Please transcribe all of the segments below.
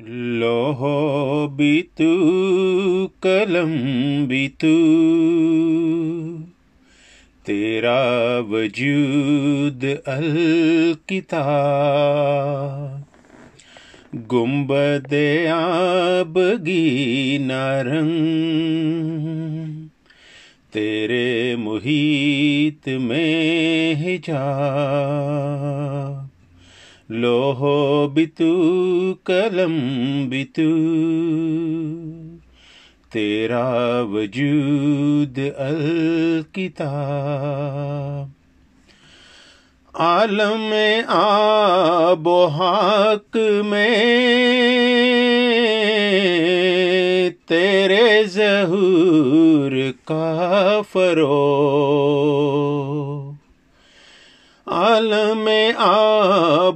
لوہو بھی تو قلم بھی تو تیرا وجود الکتاب گنبد آبگی نارنگ تیرے محیط میں حجاب لوہو بتو قلم بتو تیرا وجود الکتاب عالم آب و حق میں تیرے ظہور کا فرو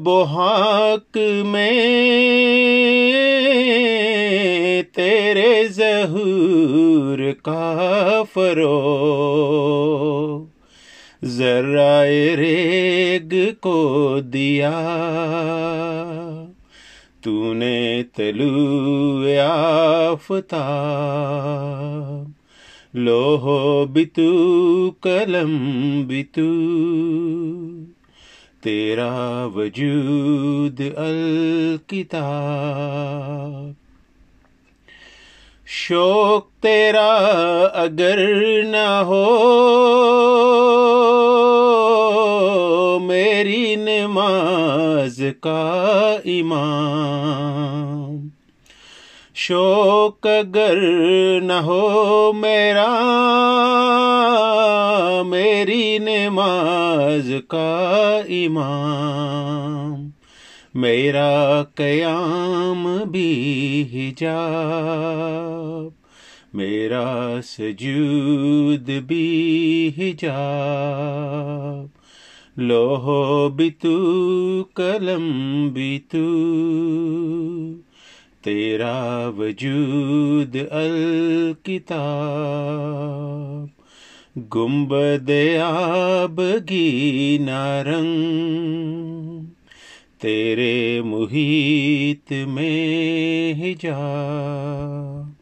و حق میں تیرے ظہور کا فرو۔ ذرائے ریگ کو دیا۔ تو نے تلو آفتا لوہو بتو، قلم بتو۔ تیرا وجود الکتاب۔ شوق تیرا اگر نہ ہو، میری نماز کا امام۔ شوق اگر نہ ہو میرا میری نماز کا امام میرا قیام بھی حجاب۔ میرا سجود بھی حجاب۔ لوہو بتو قلم بتو تیرا وجود الکتاب۔ گنبد آبگی نارنگ تیرے محیط میں جا